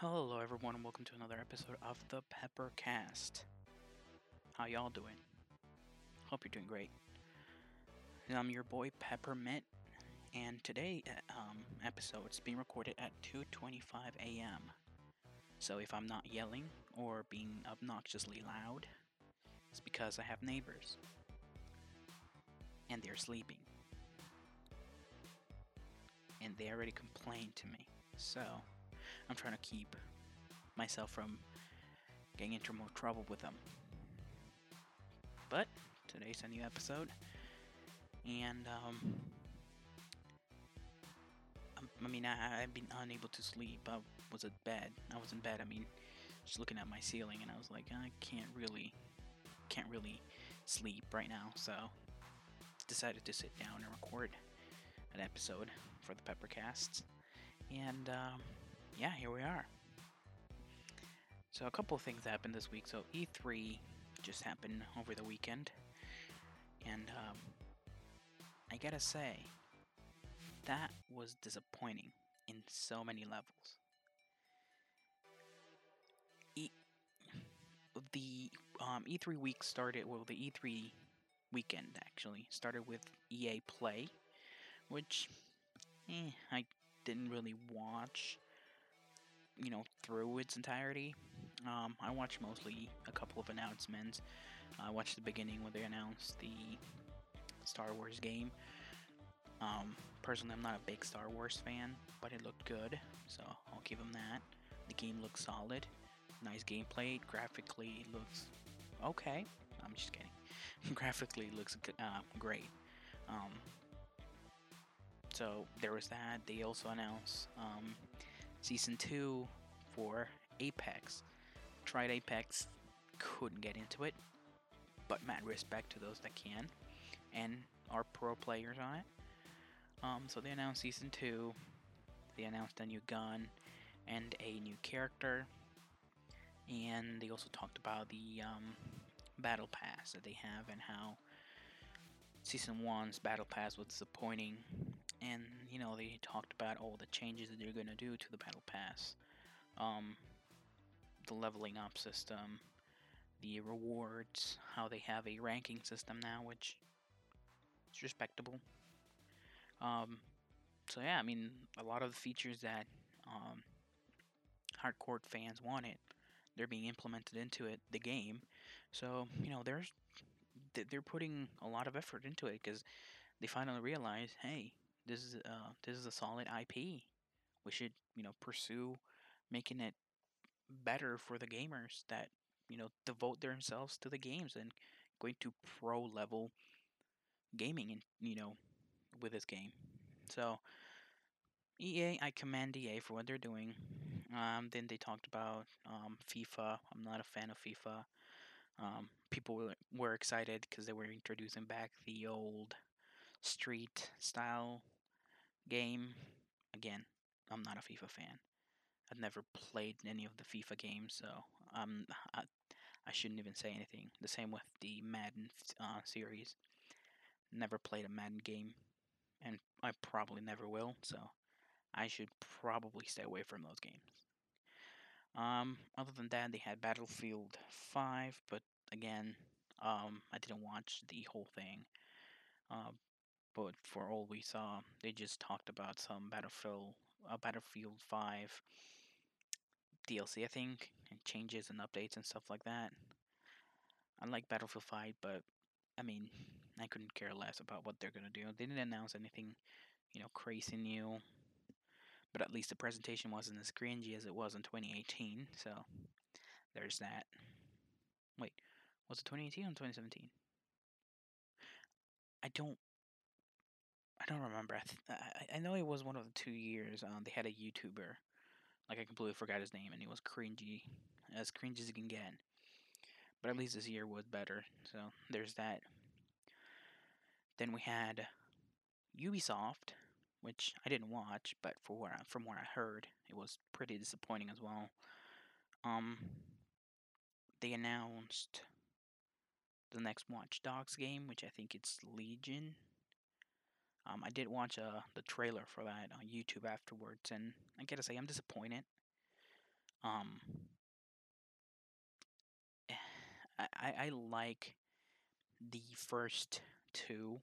Hello, everyone, and welcome to another episode of the Peppercast. How y'all doing? Hope you're doing great. I'm your boy Peppermint, and today um, episode is being recorded at 2:25 a.m. So if I'm not yelling or being obnoxiously loud, it's because I have neighbors and they're sleeping, and they already complained to me. So I'm trying to keep myself from getting into more trouble with them. But today's a new episode, and um, I mean, I, I've been unable to sleep. I was in bed. I was in bed. I mean, just looking at my ceiling, and I was like, I can't really, can't really sleep right now. So decided to sit down and record an episode for the Peppercasts, and um, yeah, here we are. So a couple things happened this week. So E3 just happened over the weekend, and um, I gotta say, that was disappointing in so many levels. E- the um, E3 week started, well, the E3 weekend actually started with EA Play, which eh, I didn't really watch, you know, through its entirety. Um, I watched mostly a couple of announcements. I watched the beginning when they announced the Star Wars game. Um, personally, I'm not a big Star Wars fan, but it looked good, so I'll give them that. The game looks solid, nice gameplay. Graphically, it looks okay. I'm just kidding. Graphically, it looks uh, great. Um, so there was that. They also announced um, season two for Apex. Tried Apex, couldn't get into it, but mad respect to those that can, and are pro players on it. Um, so they announced season two. They announced a new gun and a new character, and they also talked about the um, battle pass that they have and how season one's battle pass was disappointing. And you know they talked about all the changes that they're gonna do to the battle pass, um, the leveling up system, the rewards, how they have a ranking system now, which is respectable. Um, so yeah, I mean, a lot of the features that um, hardcore fans wanted, they're being implemented into it, the game. So you know, there's they're putting a lot of effort into it because they finally realize, hey, this is uh, this is a solid IP. We should you know pursue making it better for the gamers that you know devote themselves to the games and going to pro level gaming and you know with this game. So EA, I commend EA for what they're doing. Um, then they talked about um, FIFA. I'm not a fan of FIFA. Um, people were, were excited because they were introducing back the old street style game. Again, I'm not a FIFA fan. I've never played any of the FIFA games, so um, I, I shouldn't even say anything. The same with the Madden uh, series. Never played a Madden game, and I probably never will. So I should probably stay away from those games. Um, other than that, they had Battlefield 5, but again, um, I didn't watch the whole thing. Uh, but for all we saw, they just talked about some Battlefield, uh, Battlefield 5 DLC, I think, and changes and updates and stuff like that. I like Battlefield 5, but I mean, I couldn't care less about what they're gonna do. They didn't announce anything, you know, crazy new. But at least the presentation wasn't as cringy as it was in 2018. So there's that. Wait, was it 2018 or 2017? I don't. I don't remember. I, th- I, I know it was one of the two years. Um, they had a YouTuber, like I completely forgot his name, and he was cringy, as cringy as you can get. But at least this year was better. So there's that. Then we had Ubisoft, which I didn't watch, but for what from what I heard, it was pretty disappointing as well. Um, they announced the next Watch Dogs game, which I think it's Legion. Um, I did watch uh, the trailer for that on YouTube afterwards, and I gotta say I'm disappointed. Um, I, I, I like the first two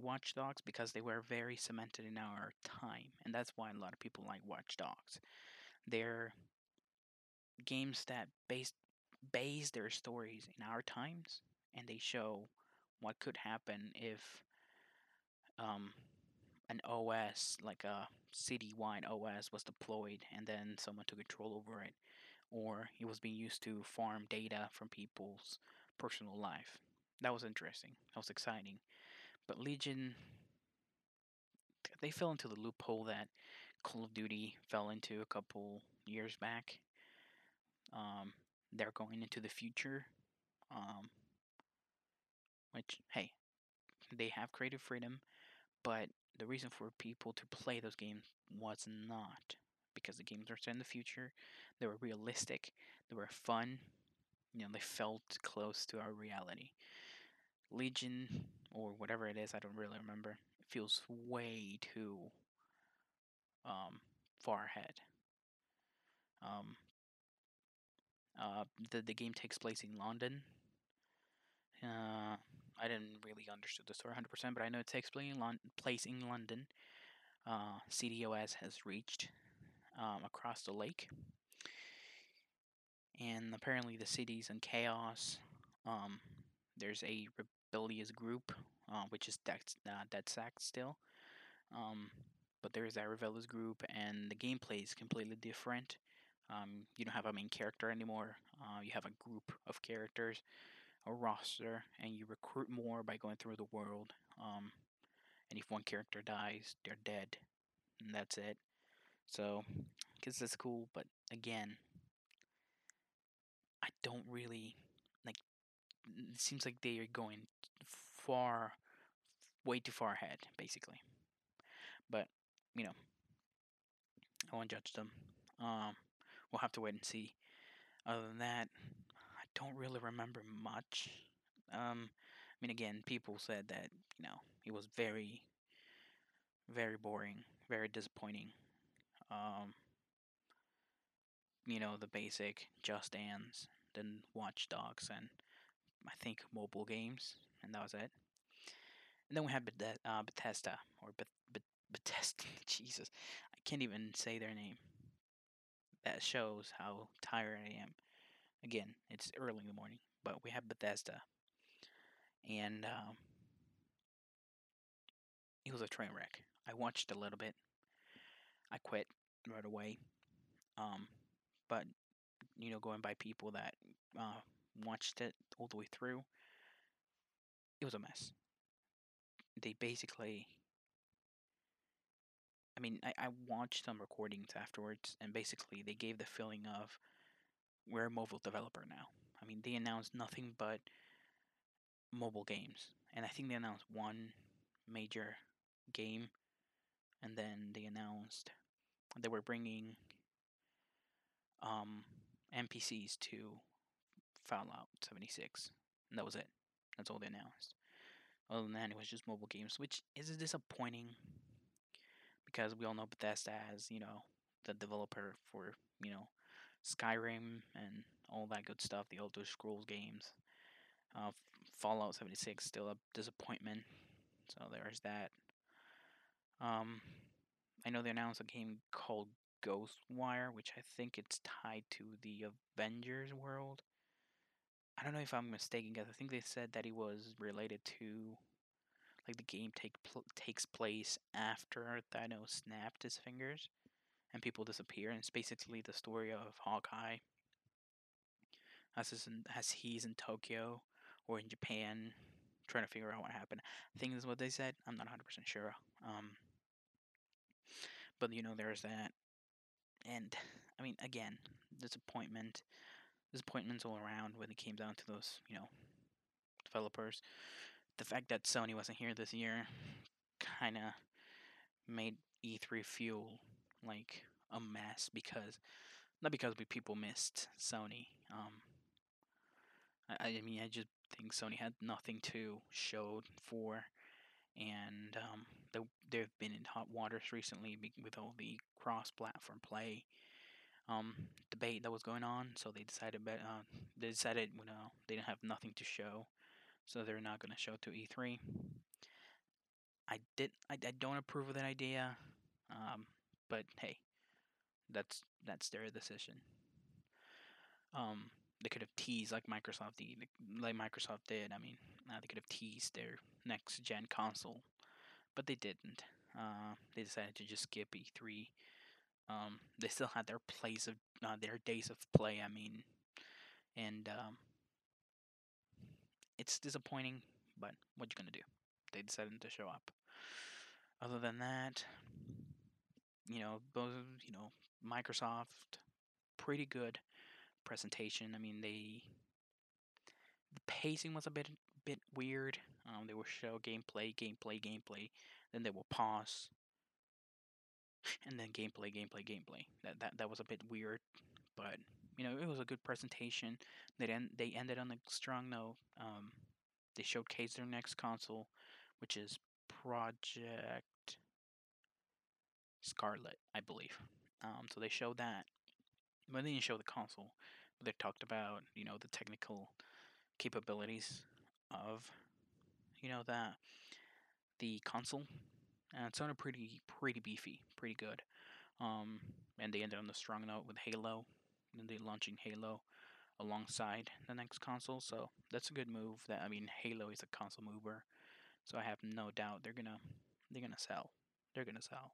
Watch Dogs because they were very cemented in our time, and that's why a lot of people like Watch Dogs. They're games that base base their stories in our times, and they show what could happen if um, an OS, like a city-wide OS, was deployed and then someone took control over it, or it was being used to farm data from people's personal life. That was interesting. That was exciting. But Legion, they fell into the loophole that Call of Duty fell into a couple years back. Um, they're going into the future, um, which hey, they have creative freedom, but the reason for people to play those games was not because the games were set in the future. They were realistic. They were fun. You know, they felt close to our reality. Legion or whatever it is, I don't really remember. It feels way too um, far ahead. Um, uh, the the game takes place in London. Uh, I didn't really understand the story 100%, but I know it takes place in, London. Uh, ctOS has reached um, across the lake, and apparently the city's in chaos. Um, there's a rebellious group, uh, which is Dead, uh, DedSec still. Um, but there is that rebellious group, and the gameplay is completely different. Um, you don't have a main character anymore. Uh, you have a group of characters, a roster, and you recruit more by going through the world. Um, and if one character dies, they're dead, and that's it. So, guess that's cool. But again, I don't really like. It seems like they are going far, way too far ahead, basically. But you know, I won't judge them. Um, we'll have to wait and see. Other than that, don't really remember much. Um, I mean, again, people said that you know it was very, very boring, very disappointing. Um, you know, the basic Just Dance, then Watch Dogs, and I think mobile games, and that was it. And then we had Beth- uh, Bethesda or Beth- Beth- Bethesda. Jesus, I can't even say their name. That shows how tired I am. Again, it's early in the morning, but we have Bethesda, and um, it was a train wreck. I watched a little bit. I quit right away. Um, but you know, going by people that uh, watched it all the way through, it was a mess. They basically, I mean, I, I watched some recordings afterwards, and basically they gave the feeling of we're a mobile developer now. I mean, they announced nothing but mobile games, and I think they announced one major game, and then they announced they were bringing um, NPCs to Fallout 76, and that was it. That's all they announced. Other than that, it was just mobile games, which is disappointing because we all know Bethesda as you know the developer for you know Skyrim and all that good stuff, the Elder Scrolls games. Uh, Fallout 76 still a disappointment, so there's that. Um, I know they announced a game called Ghostwire, which I think it's tied to the Avengers world. I don't know if I'm mistaken, because I think they said that it was related to, like the game take pl- takes place after Thanos snapped his fingers, and people disappear, and it's basically the story of Hawkeye. As he's in, as he's in Tokyo or in Japan, trying to figure out what happened. I think that's what they said. I'm not 100% sure. Um, but you know, there's that. And I mean, again, disappointment, disappointments all around when it came down to those, you know, developers. The fact that Sony wasn't here this year kind of made E3 feel like a mess because not because we people missed Sony. Um, I, I mean, I just think Sony had nothing to show for, and um, they, they've been in hot waters recently with all the cross-platform play. um, debate that was going on. So they decided, uh, they decided, you know, they didn't have nothing to show, so they're not going to show to E3. I did, I, I don't approve of that idea, um, but hey, that's that's their decision. Um, they could have teased like Microsoft did, like Microsoft did. I mean, uh, they could have teased their next gen console, but they didn't. Uh, they decided to just skip E3. Um, they still had their place of uh, their days of play. I mean, and um, it's disappointing, but what you gonna do? They decided to show up. Other than that, you know, both you know, Microsoft, pretty good presentation. I mean, they the pacing was a bit bit weird. Um, they will show gameplay, gameplay, gameplay, then they will pause, and then gameplay, gameplay, gameplay. That that that was a bit weird, but you know it was a good presentation. They end they ended on a strong note. Um, they showcased their next console, which is Project Scarlett, I believe. Um, so they showed that, but they didn't show the console. But they talked about you know the technical capabilities of you know that the console and it sounded pretty pretty beefy pretty good um, and they ended on the strong note with halo and they launching halo alongside the next console so that's a good move that i mean halo is a console mover so i have no doubt they're gonna they're gonna sell they're gonna sell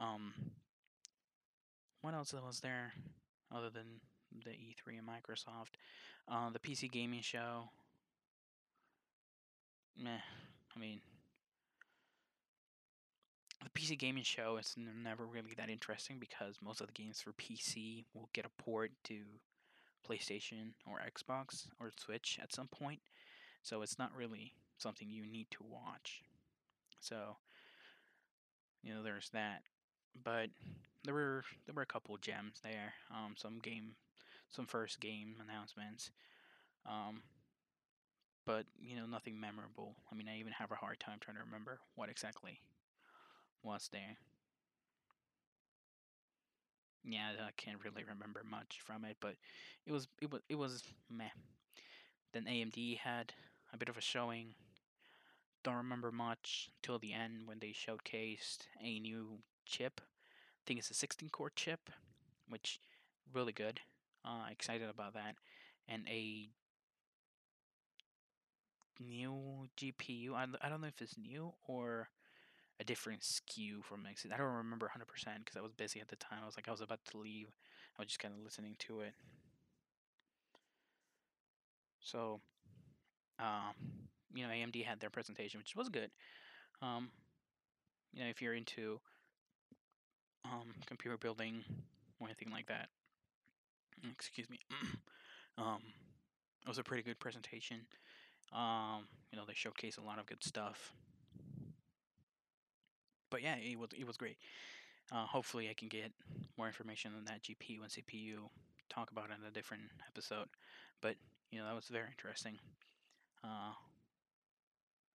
um what else was there other than the E3 and Microsoft. Uh, the PC gaming show, meh. I mean, the PC gaming show is never really that interesting because most of the games for PC will get a port to PlayStation or Xbox or Switch at some point. So it's not really something you need to watch. So, you know, there's that. But there were there were a couple gems there. Um, some game some first game announcements. Um, but you know nothing memorable. I mean, I even have a hard time trying to remember what exactly was there. Yeah, I can't really remember much from it, but it was it was it was meh. Then AMD had a bit of a showing. Don't remember much till the end when they showcased a new chip. I think it's a 16 core chip, which really good. Uh, excited about that. And a new GPU. I, I don't know if it's new or a different SKU from Exit. I don't remember 100% because I was busy at the time. I was like, I was about to leave. I was just kind of listening to it. So, um, you know, AMD had their presentation, which was good. Um, you know, if you're into um, computer building or anything like that, excuse me. um, it was a pretty good presentation. Um, you know, they showcased a lot of good stuff. But yeah, it was it was great. Uh, hopefully, I can get more information on that GPU and CPU. Talk about it in a different episode. But you know, that was very interesting. Uh,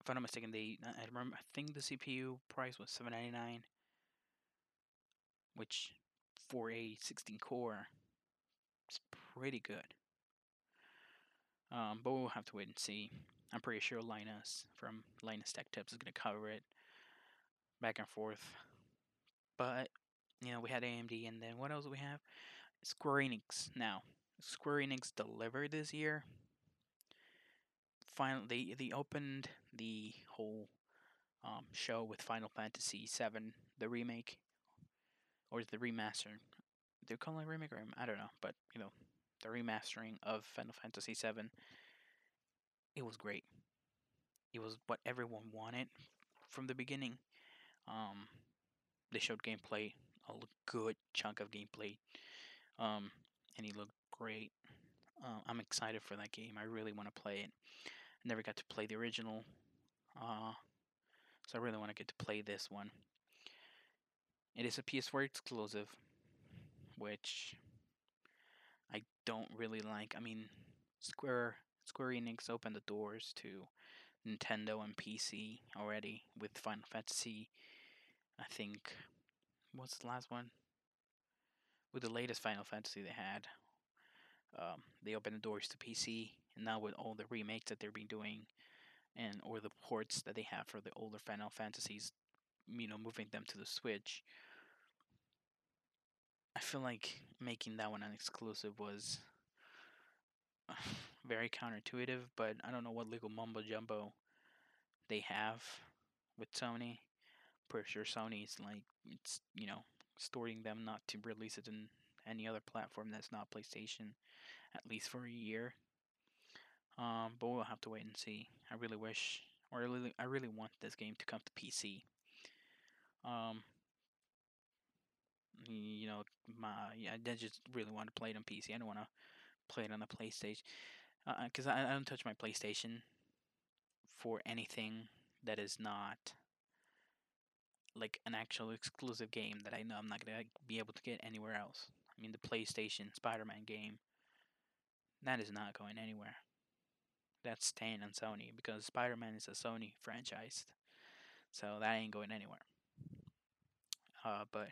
if I'm not mistaken, they I remember I think the CPU price was seven ninety nine, which for a 16 core is pretty good. Um, but we'll have to wait and see. I'm pretty sure Linus from Linus Tech Tips is going to cover it back and forth. But, you know, we had AMD, and then what else do we have? Square Enix. Now, Square Enix delivered this year. Finally, they, they opened the whole um, show with Final Fantasy VII, the remake, or the remaster they're calling it remake or I don't know, but you know, the remastering of Final Fantasy VII. It was great. It was what everyone wanted from the beginning. Um, they showed gameplay, a good chunk of gameplay, um, and he looked great. Uh, I'm excited for that game. I really want to play it. I never got to play the original, uh, so I really want to get to play this one. It is a PS4 exclusive, which I don't really like. I mean, Square Square Enix opened the doors to Nintendo and PC already with Final Fantasy. I think what's the last one? with the latest Final Fantasy they had, um, they opened the doors to PC, and now with all the remakes that they've been doing, and or the ports that they have for the older Final Fantasies, you know, moving them to the Switch. I feel like making that one an exclusive was very counterintuitive, but I don't know what legal mumbo jumbo they have with Sony. Pretty sure Sony's like it's you know storing them not to release it in any other platform that's not PlayStation, at least for a year. Um, but we'll have to wait and see. I really wish, or I really, I really want this game to come to PC. Um, you know, my I just really want to play it on PC. I don't want to play it on the PlayStation, because uh, I, I don't touch my PlayStation for anything that is not like an actual exclusive game that I know I'm not gonna be able to get anywhere else. I mean, the PlayStation Spider-Man game that is not going anywhere. That's staying on Sony because Spider-Man is a Sony franchise, so that ain't going anywhere. Uh, but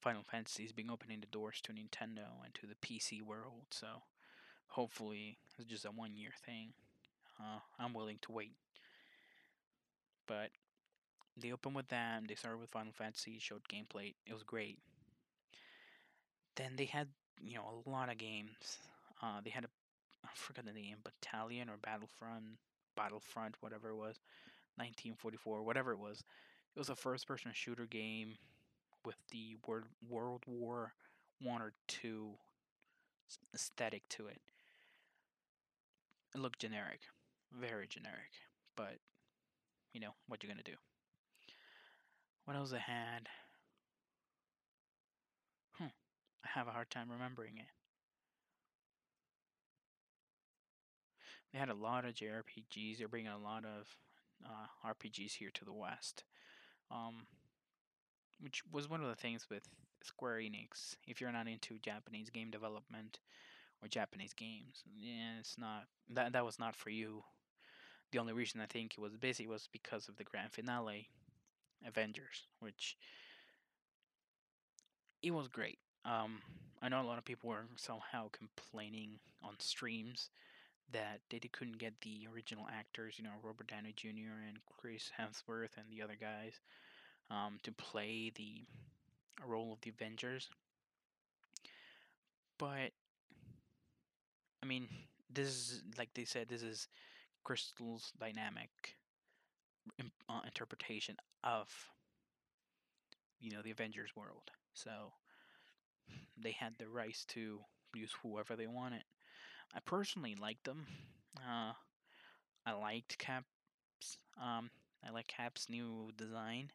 Final Fantasy has been opening the doors to Nintendo and to the PC world, so hopefully it's just a one-year thing. Uh, I'm willing to wait. But they opened with them. They started with Final Fantasy, showed gameplay. It was great. Then they had you know a lot of games. Uh, they had a I forgot the name, Battalion or Battlefront, Battlefront, whatever it was, 1944, whatever it was. It was a first-person shooter game with the World World War One or two aesthetic to it. It looked generic, very generic, but you know what you're gonna do. What else I had? Hmm, I have a hard time remembering it. They had a lot of JRPGs. They're bringing a lot of uh, RPGs here to the West, um, which was one of the things with Square Enix. If you're not into Japanese game development or Japanese games, yeah, it's not that that was not for you. The only reason I think it was busy was because of the grand finale, Avengers, which it was great. Um, I know a lot of people were somehow complaining on streams that they couldn't get the original actors, you know, Robert Downey Jr. and Chris Hemsworth and the other guys, um, to play the role of the Avengers. But I mean, this is like they said, this is Crystal Dynamics uh, interpretation of you know the Avengers world. So they had the rights to use whoever they wanted. I personally liked them. Uh, I liked Cap's. Um, I like Cap's new design.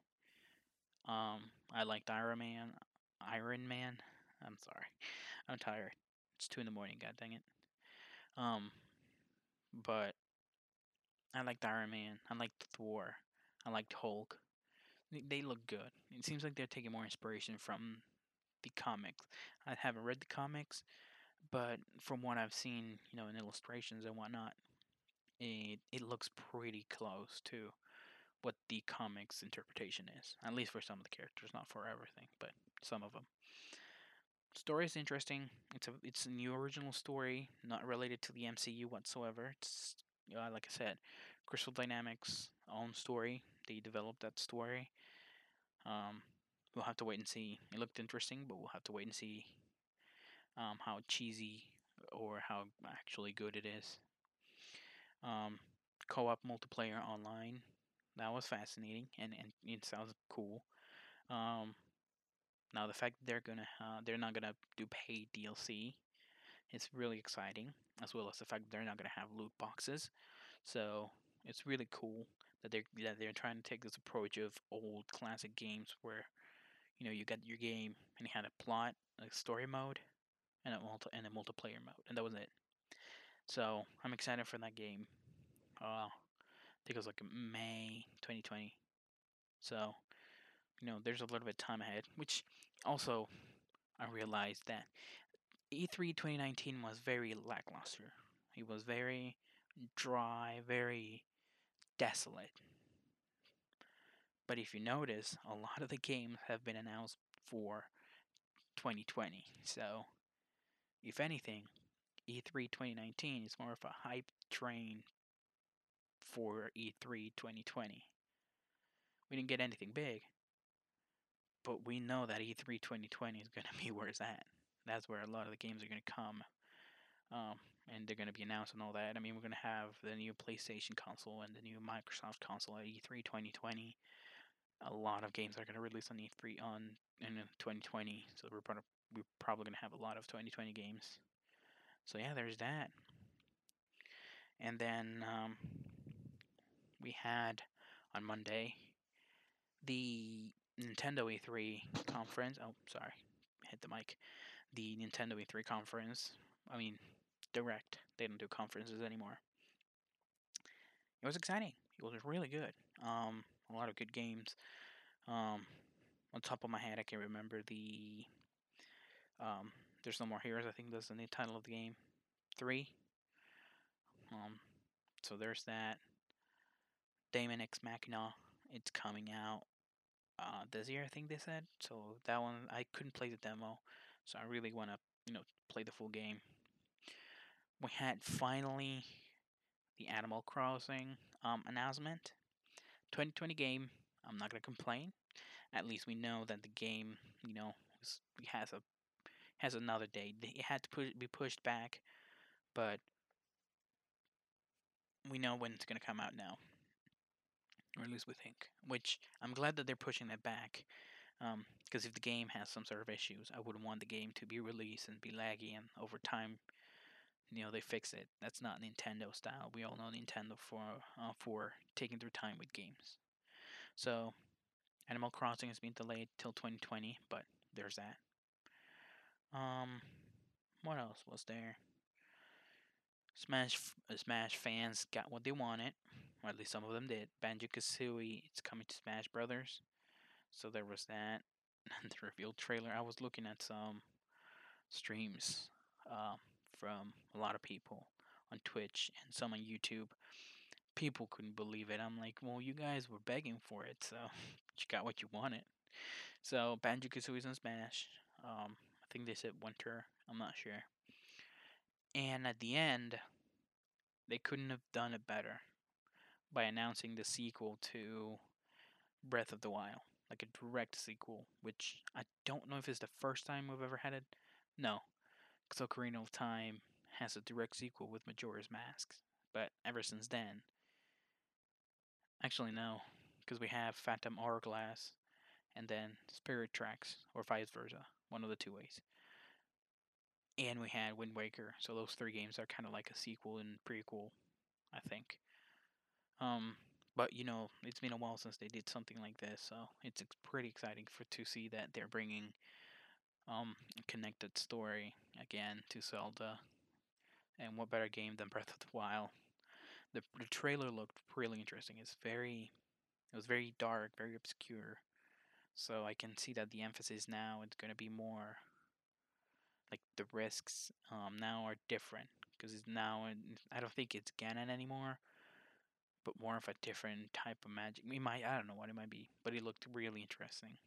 Um, I liked Iron Man. Iron Man. I'm sorry, I'm tired. It's two in the morning. God dang it. Um, but I liked Iron Man. I liked Thor. I liked Hulk. They, look good. It seems like they're taking more inspiration from the comics. I haven't read the comics, but from what I've seen, you know, in illustrations and whatnot, it it looks pretty close to what the comics interpretation is. At least for some of the characters, not for everything, but some of them. Story is interesting. It's a it's a new original story, not related to the MCU whatsoever. It's uh, like I said, Crystal Dynamics own story. They developed that story. Um, we'll have to wait and see. It looked interesting, but we'll have to wait and see um, how cheesy or how actually good it is. Um, co-op multiplayer online that was fascinating and, and it sounds cool. Um, now the fact they're gonna uh, they're not gonna do paid DLC is really exciting, as well as the fact they're not gonna have loot boxes. So it's really cool that they're that they're trying to take this approach of old classic games where you know you got your game and you had a plot, a story mode, and a multi and a multiplayer mode, and that was it. So I'm excited for that game. Uh, think it was like May 2020. So you know, there's a little bit of time ahead. Which also, I realized that E3 2019 was very lackluster. It was very dry, very desolate. But if you notice, a lot of the games have been announced for 2020. So, if anything, E3 2019 is more of a hype train for E3 2020. We didn't get anything big, but we know that E3 2020 is going to be where it's at. That's where a lot of the games are going to come. Um, and they're going to be announced and all that. I mean, we're going to have the new PlayStation console and the new Microsoft console at E3 2020. A lot of games are going to release on E3 on in 2020, so we're probably we're probably going to have a lot of 2020 games. So yeah, there's that. And then um, we had on Monday the Nintendo E3 conference. Oh, sorry, hit the mic. The Nintendo E3 conference. I mean, direct. They don't do conferences anymore. It was exciting. It was really good. Um, a lot of good games. Um, on top of my head, I can remember the. Um, There's No More Heroes. I think that's the new title of the game. Three. Um, so there's that. Daemon X Machina. It's coming out uh, this year, I think they said. So that one, I couldn't play the demo. So I really want to, you know, play the full game we had finally the Animal Crossing um, announcement. 2020 game. I'm not gonna complain. At least we know that the game, you know, has a has another date. It had to push, be pushed back, but we know when it's gonna come out now, or at least we think. Which I'm glad that they're pushing that back, because um, if the game has some sort of issues, I wouldn't want the game to be released and be laggy and over time you know they fix it. That's not Nintendo style. We all know Nintendo for uh, for taking their time with games. So, Animal Crossing has been delayed till 2020, but there's that. Um, what else was there? Smash uh, Smash fans got what they wanted, or at least some of them did. Banjo Kazooie, it's coming to Smash Brothers, so there was that. And the reveal trailer. I was looking at some streams. Um, from a lot of people on Twitch and some on YouTube. People couldn't believe it. I'm like, well, you guys were begging for it, so you got what you wanted. So Banjo Kazooie's on Smash. Um, I think they said Winter. I'm not sure. And at the end, they couldn't have done it better by announcing the sequel to Breath of the Wild, like a direct sequel, which I don't know if it's the first time we've ever had it. No, so Ocarina of Time has a direct sequel with Majora's Mask, but ever since then, actually no, because we have Phantom Hourglass, and then Spirit Tracks, or vice versa, one of the two ways. And we had Wind Waker, so those three games are kind of like a sequel and prequel, I think. Um, but you know, it's been a while since they did something like this, so it's pretty exciting for to see that they're bringing um, connected story again to Zelda. And what better game than Breath of the Wild? The, the trailer looked really interesting. It's very, it was very dark, very obscure. So I can see that the emphasis now is going to be more like the risks um, now are different because now I don't think it's Ganon anymore, but more of a different type of magic. We might I don't know what it might be, but it looked really interesting.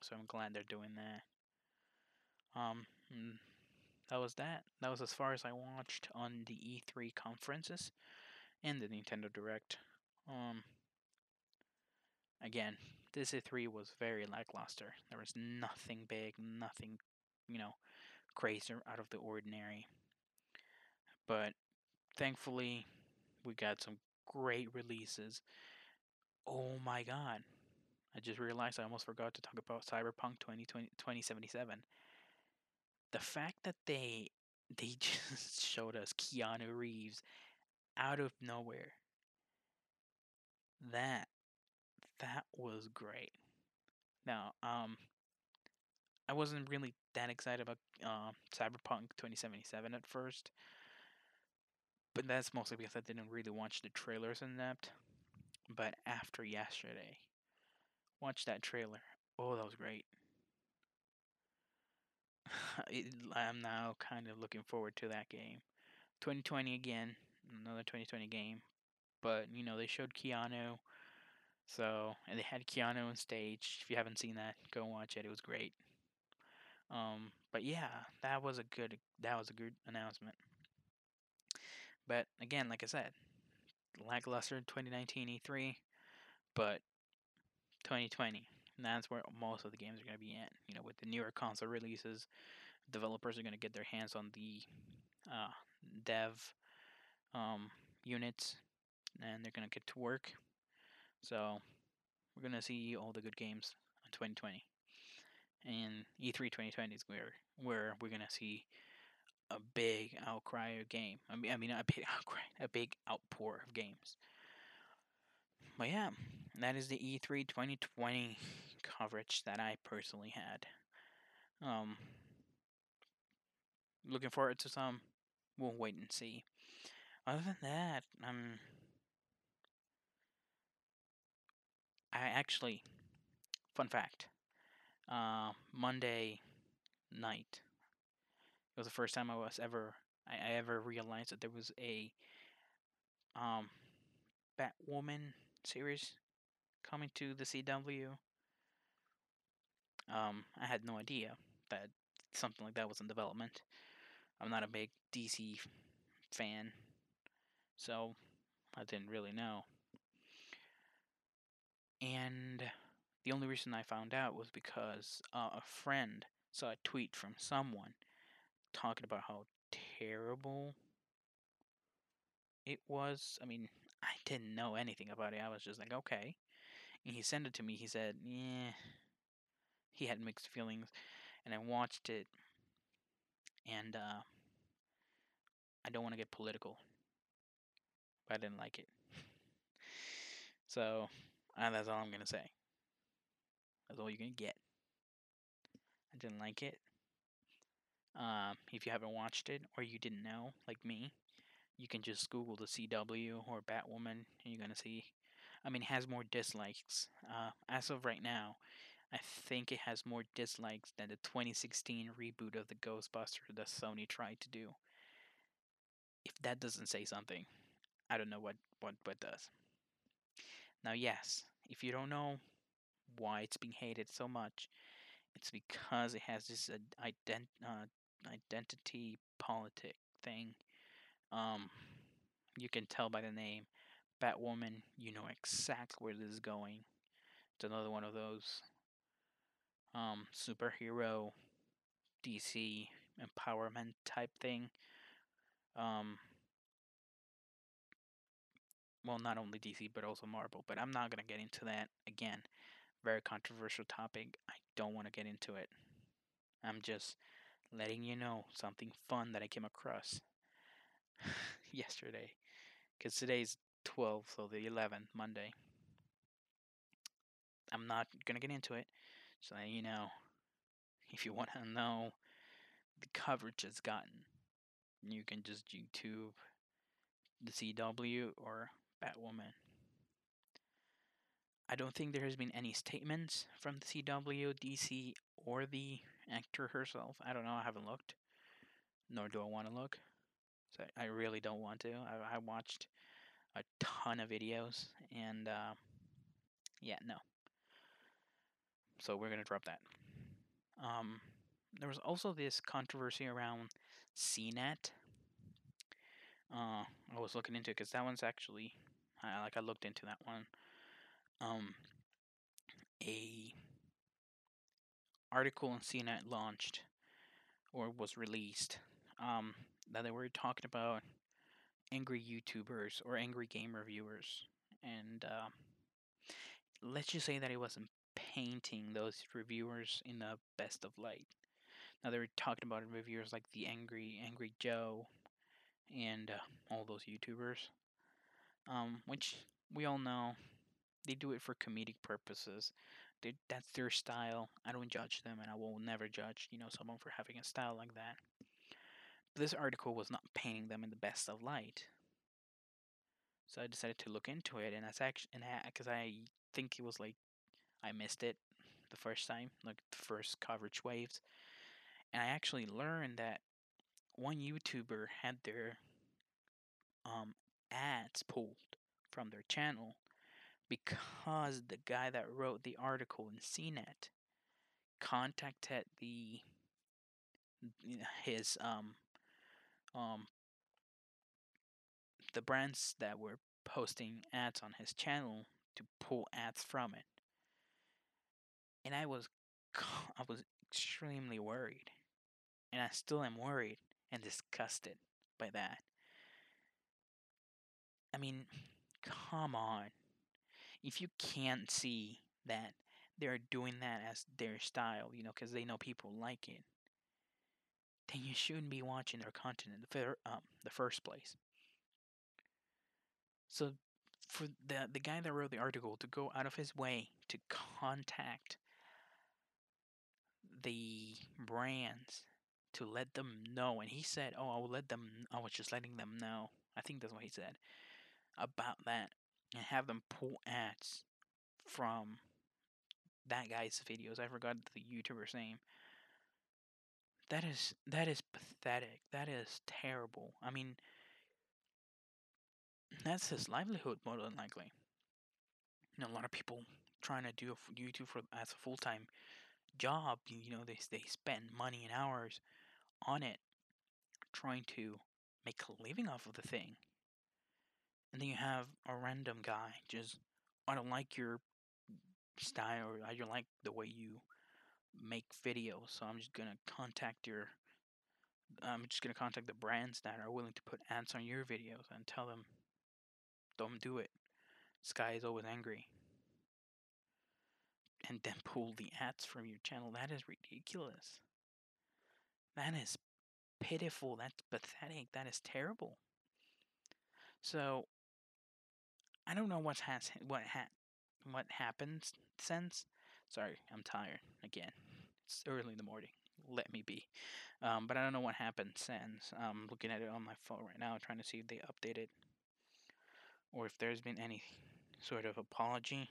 So I'm glad they're doing that. Um, mm, that was that. That was as far as I watched on the E3 conferences and the Nintendo Direct. Um, again, this E3 was very lackluster. There was nothing big, nothing, you know, crazy out of the ordinary. But thankfully, we got some great releases. Oh my god. I just realized I almost forgot to talk about Cyberpunk 2020, 2077 the fact that they they just showed us Keanu Reeves out of nowhere. That that was great. Now, um I wasn't really that excited about uh, Cyberpunk 2077 at first. But that's mostly because I didn't really watch the trailers in depth. But after yesterday, watch that trailer. Oh, that was great. I'm now kind of looking forward to that game. 2020 again, another 2020 game. But, you know, they showed Keanu. So, and they had Keanu on stage. If you haven't seen that, go watch it. It was great. Um, but yeah, that was a good that was a good announcement. But again, like I said, lackluster 2019 E3, but 2020, And that's where most of the games are going to be in. You know, with the newer console releases, developers are going to get their hands on the uh, dev um, units, and they're going to get to work. So we're going to see all the good games in 2020. And E3 2020 is where where we're to see a big outcry of game. I mean, I mean a big outcry, a big outpour of games. But yeah, that is the E3 2020 coverage that I personally had. Um, looking forward to some. We'll wait and see. Other than that, um, I actually, fun fact, uh, Monday night it was the first time I was ever I, I ever realized that there was a um Batwoman series coming to the CW. Um, I had no idea that something like that was in development. I'm not a big DC fan, so I didn't really know. And the only reason I found out was because uh, a friend saw a tweet from someone talking about how terrible it was. I mean, I didn't know anything about it. I was just like, okay. And he sent it to me. He said, yeah. He had mixed feelings. And I watched it. And uh, I don't want to get political. But I didn't like it. so uh, that's all I'm going to say. That's all you're to get. I didn't like it. Um, if you haven't watched it or you didn't know, like me, you can just Google the CW or Batwoman, and you're gonna see. I mean, it has more dislikes. Uh, as of right now, I think it has more dislikes than the 2016 reboot of the Ghostbusters that Sony tried to do. If that doesn't say something, I don't know what what what does. Now, yes, if you don't know why it's being hated so much, it's because it has this uh, ident- uh, identity politic thing. Um, you can tell by the name Batwoman. You know exactly where this is going. It's another one of those um, superhero DC empowerment type thing. Um, well, not only DC but also Marvel. But I'm not gonna get into that again. Very controversial topic. I don't want to get into it. I'm just letting you know something fun that I came across yesterday. Because today's 12, so the 11th, Monday. I'm not going to get into it. So, you know, if you want to know the coverage it's gotten, you can just YouTube the CW or Batwoman. I don't think there has been any statements from the CW, DC, or the actor herself. I don't know. I haven't looked, nor do I want to look. So I really don't want to. I, I watched a ton of videos, and uh, yeah, no. So we're gonna drop that. Um, there was also this controversy around CNET. Uh, I was looking into it because that one's actually, I, like I looked into that one. Um, a article on CNET launched or was released um, that they were talking about angry YouTubers or angry game reviewers, and uh, let's just say that it wasn't painting those reviewers in the best of light. Now they were talking about reviewers like the angry Angry Joe and uh, all those YouTubers, um, which we all know they do it for comedic purposes. They, that's their style. I don't judge them, and I will never judge you know someone for having a style like that. But this article was not painting them in the best of light. So I decided to look into it, and that's actually and because I, I think it was like I missed it the first time, like the first coverage waves, and I actually learned that one YouTuber had their um, ads pulled from their channel because the guy that wrote the article in CNET contacted the his um um the brands that were posting ads on his channel to pull ads from it. And I was I was extremely worried. And I still am worried and disgusted by that. I mean, come on. If you can't see that they're doing that as their style, you know, because they know people like it, then you shouldn't be watching their content in the, fir- um, the first place. So, for the the guy that wrote the article to go out of his way to contact the brands to let them know, and he said, "Oh, I will let them. I was just letting them know." I think that's what he said about that, and have them pull ads from that guy's videos. I forgot the YouTuber's name. That is that is pathetic. That is terrible. I mean, that's his livelihood more than likely. You know, a lot of people trying to do YouTube for as a full time job. You know, they they spend money and hours on it, trying to make a living off of the thing. And then you have a random guy just, I don't like your style or I don't like the way you make videos, so I'm just gonna contact your I'm just gonna contact the brands that are willing to put ads on your videos and tell them don't do it. Sky is always angry. And then pull the ads from your channel. That is ridiculous. That is pitiful. That's pathetic. That is terrible. So I don't know what has what ha- what happened since. Sorry, I'm tired again. It's early in the morning. Let me be. Um, but I don't know what happened since. I'm looking at it on my phone right now, trying to see if they updated or if there's been any sort of apology.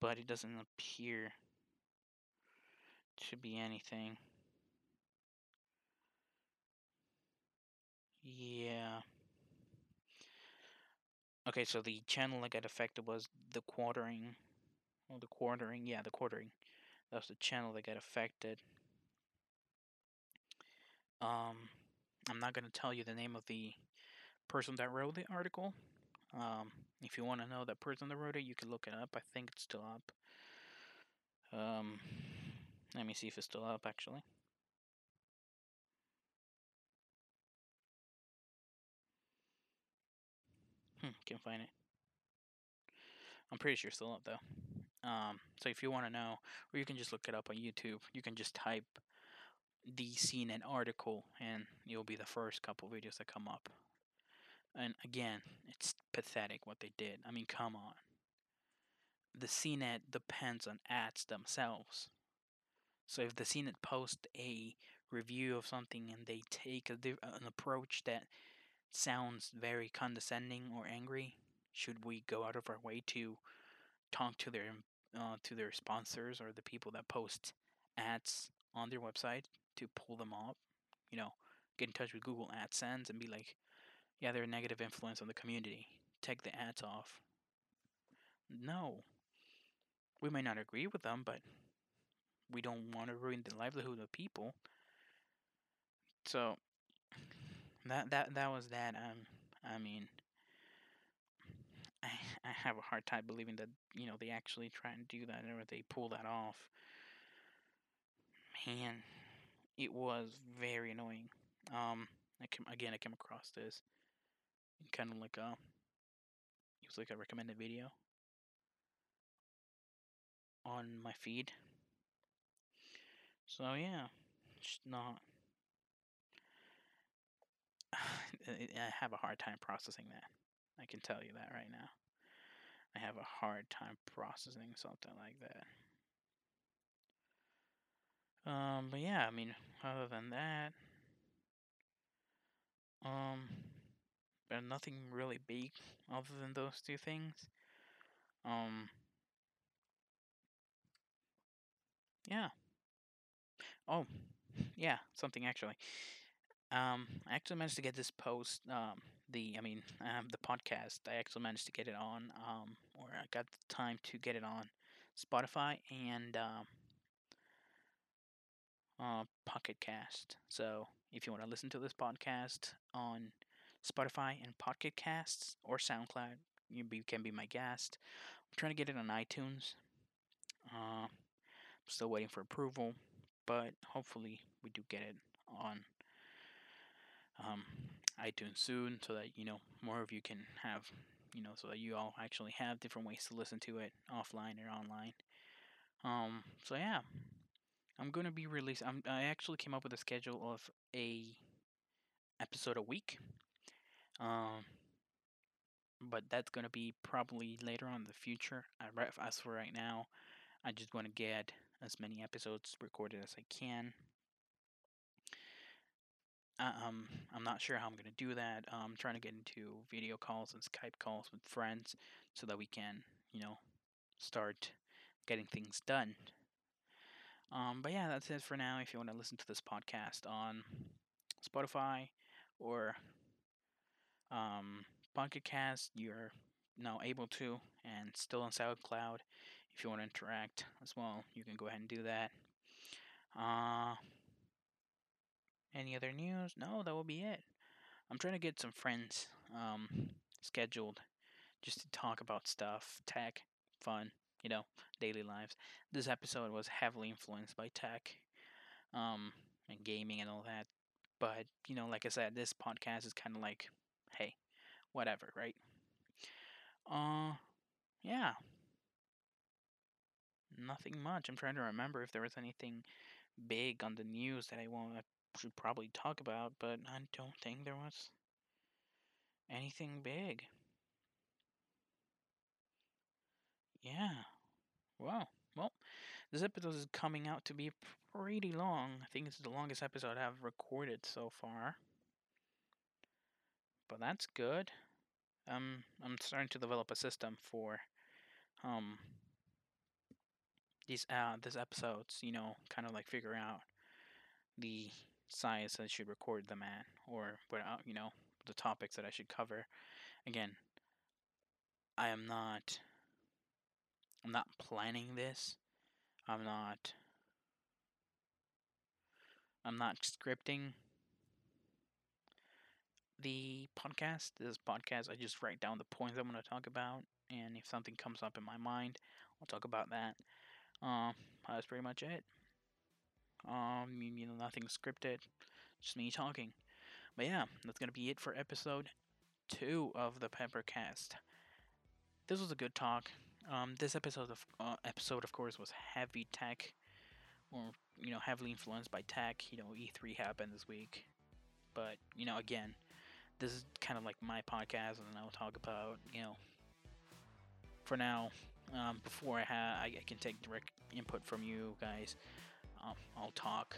But it doesn't appear to be anything. Yeah. Okay, so the channel that got affected was the quartering. Well, the quartering, yeah, the quartering. That was the channel that got affected. Um, I'm not gonna tell you the name of the person that wrote the article. Um, if you want to know that person that wrote it, you can look it up. I think it's still up. Um, let me see if it's still up actually. Hmm, can't find it. I'm pretty sure it's still up though. Um, so if you want to know, or you can just look it up on YouTube. You can just type the CNET article, and you'll be the first couple videos that come up. And again, it's pathetic what they did. I mean, come on. The CNET depends on ads themselves. So if the CNET posts a review of something and they take a an approach that sounds very condescending or angry, should we go out of our way to talk to their uh, to their sponsors or the people that post ads on their website to pull them off? You know, get in touch with Google AdSense and be like, yeah, they're a negative influence on the community. Take the ads off. No, we may not agree with them, but we don't want to ruin the livelihood of people. So that that that was that. Um, I mean, I I have a hard time believing that you know they actually try and do that or they pull that off. Man, it was very annoying. Um, I came again. I came across this, kind of like a. It was like a recommended video on my feed. So yeah, just not. I have a hard time processing that. I can tell you that right now. I have a hard time processing something like that. Um, but yeah, I mean, other than that, um, there's nothing really big other than those two things. Um, yeah. Oh, yeah, something actually. Um, I actually managed to get this post. Um, the I mean, um, the podcast. I actually managed to get it on. Um, or I got the time to get it on Spotify and uh, uh, Pocket Cast. So if you want to listen to this podcast on Spotify and Pocket Casts or SoundCloud, you be, can be my guest. I'm trying to get it on iTunes. Uh, I'm still waiting for approval, but hopefully we do get it on um, iTunes soon, so that you know more of you can have, you know, so that you all actually have different ways to listen to it offline or online. Um, so yeah, I'm gonna be releasing. I'm, I actually came up with a schedule of a episode a week. Um, but that's gonna be probably later on in the future. As for right now, I just want to get as many episodes recorded as I can. Uh, um, I'm not sure how I'm gonna do that. I'm um, trying to get into video calls and Skype calls with friends so that we can, you know, start getting things done. Um, but yeah, that's it for now. If you want to listen to this podcast on Spotify or um, Pocket Cast, you're now able to, and still on SoundCloud. If you want to interact as well, you can go ahead and do that. Uh, any other news? No, that will be it. I'm trying to get some friends um, scheduled just to talk about stuff, tech, fun, you know, daily lives. This episode was heavily influenced by tech um, and gaming and all that. But, you know, like I said, this podcast is kind of like, hey, whatever, right? Uh, yeah. Nothing much. I'm trying to remember if there was anything big on the news that I want should probably talk about, but I don't think there was anything big. Yeah. Wow. Well, this episode is coming out to be pretty long. I think it's the longest episode I've recorded so far. But that's good. Um, I'm starting to develop a system for um these uh these episodes. You know, kind of like figure out the size I should record them at, or what uh, you know the topics that I should cover. Again, I am not. I'm not planning this. I'm not. I'm not scripting the podcast. This podcast, I just write down the points I'm going to talk about, and if something comes up in my mind, I'll talk about that. Um, that's pretty much it. Um, you know, nothing scripted, just me talking. But yeah, that's gonna be it for episode two of the Peppercast. This was a good talk. Um, this episode of uh, episode, of course, was heavy tech, or you know, heavily influenced by tech. You know, E3 happened this week, but you know, again, this is kind of like my podcast, and I'll talk about you know, for now, um, before I have, I, I can take direct input from you guys. Um, I'll talk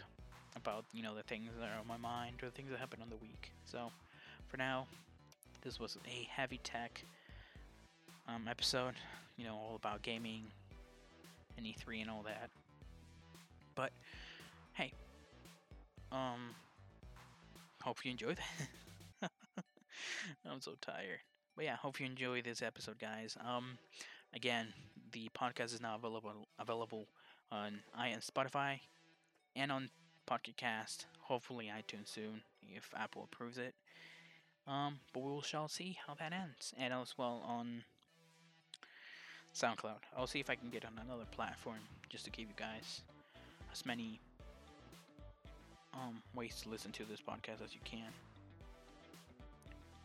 about you know the things that are on my mind or the things that happen on the week. So, for now, this was a heavy tech um, episode. You know, all about gaming and E3 and all that. But hey, um, hope you enjoyed that. I'm so tired. But yeah, hope you enjoy this episode, guys. Um, again, the podcast is now available available on I and Spotify, and on Pocket Cast. Hopefully iTunes soon if Apple approves it. Um, but we shall see how that ends, and as well on SoundCloud. I'll see if I can get on another platform just to give you guys as many um, ways to listen to this podcast as you can.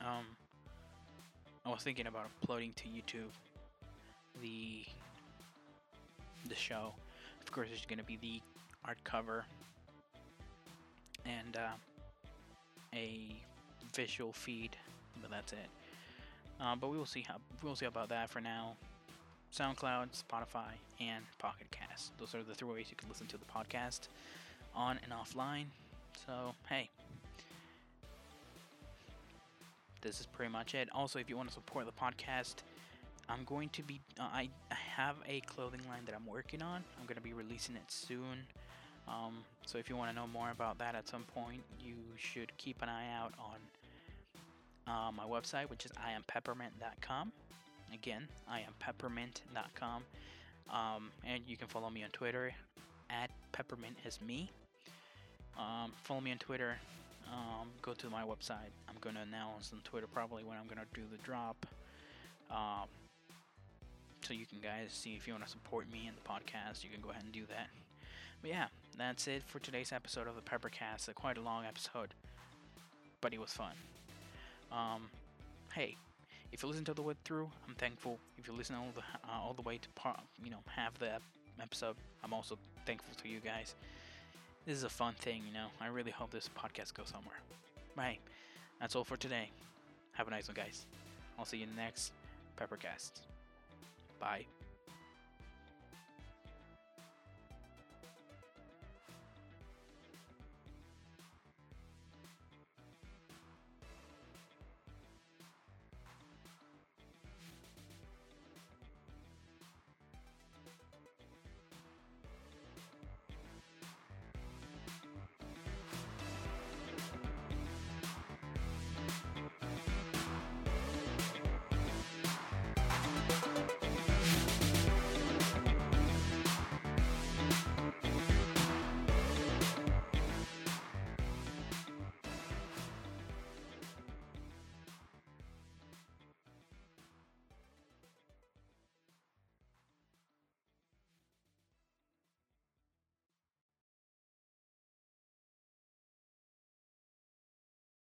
Um, I was thinking about uploading to YouTube the the show. Of course, it's going to be the art cover and uh, a visual feed, but that's it. Uh, but we will see how we'll see about that for now. SoundCloud, Spotify, and Pocket Cast. Those are the three ways you can listen to the podcast on and offline. So hey, this is pretty much it. Also, if you want to support the podcast, I'm going to be. Uh, I, have a clothing line that I'm working on. I'm going to be releasing it soon. Um, so if you want to know more about that at some point, you should keep an eye out on uh, my website, which is iampeppermint.com. Again, iampeppermint.com. Um, and you can follow me on Twitter at peppermint is me. Um, follow me on Twitter. Um, go to my website. I'm gonna announce on Twitter probably when I'm gonna do the drop. Um, so you can guys see if you want to support me in the podcast, you can go ahead and do that. But yeah, that's it for today's episode of the Peppercast. A quite a long episode, but it was fun. Um, hey, if you listen to the way through, I'm thankful. If you listen all the uh, all the way to part, you know have the episode, I'm also thankful to you guys. This is a fun thing, you know. I really hope this podcast goes somewhere. Right, that's all for today. Have a nice one, guys. I'll see you in the next Peppercast. Bye.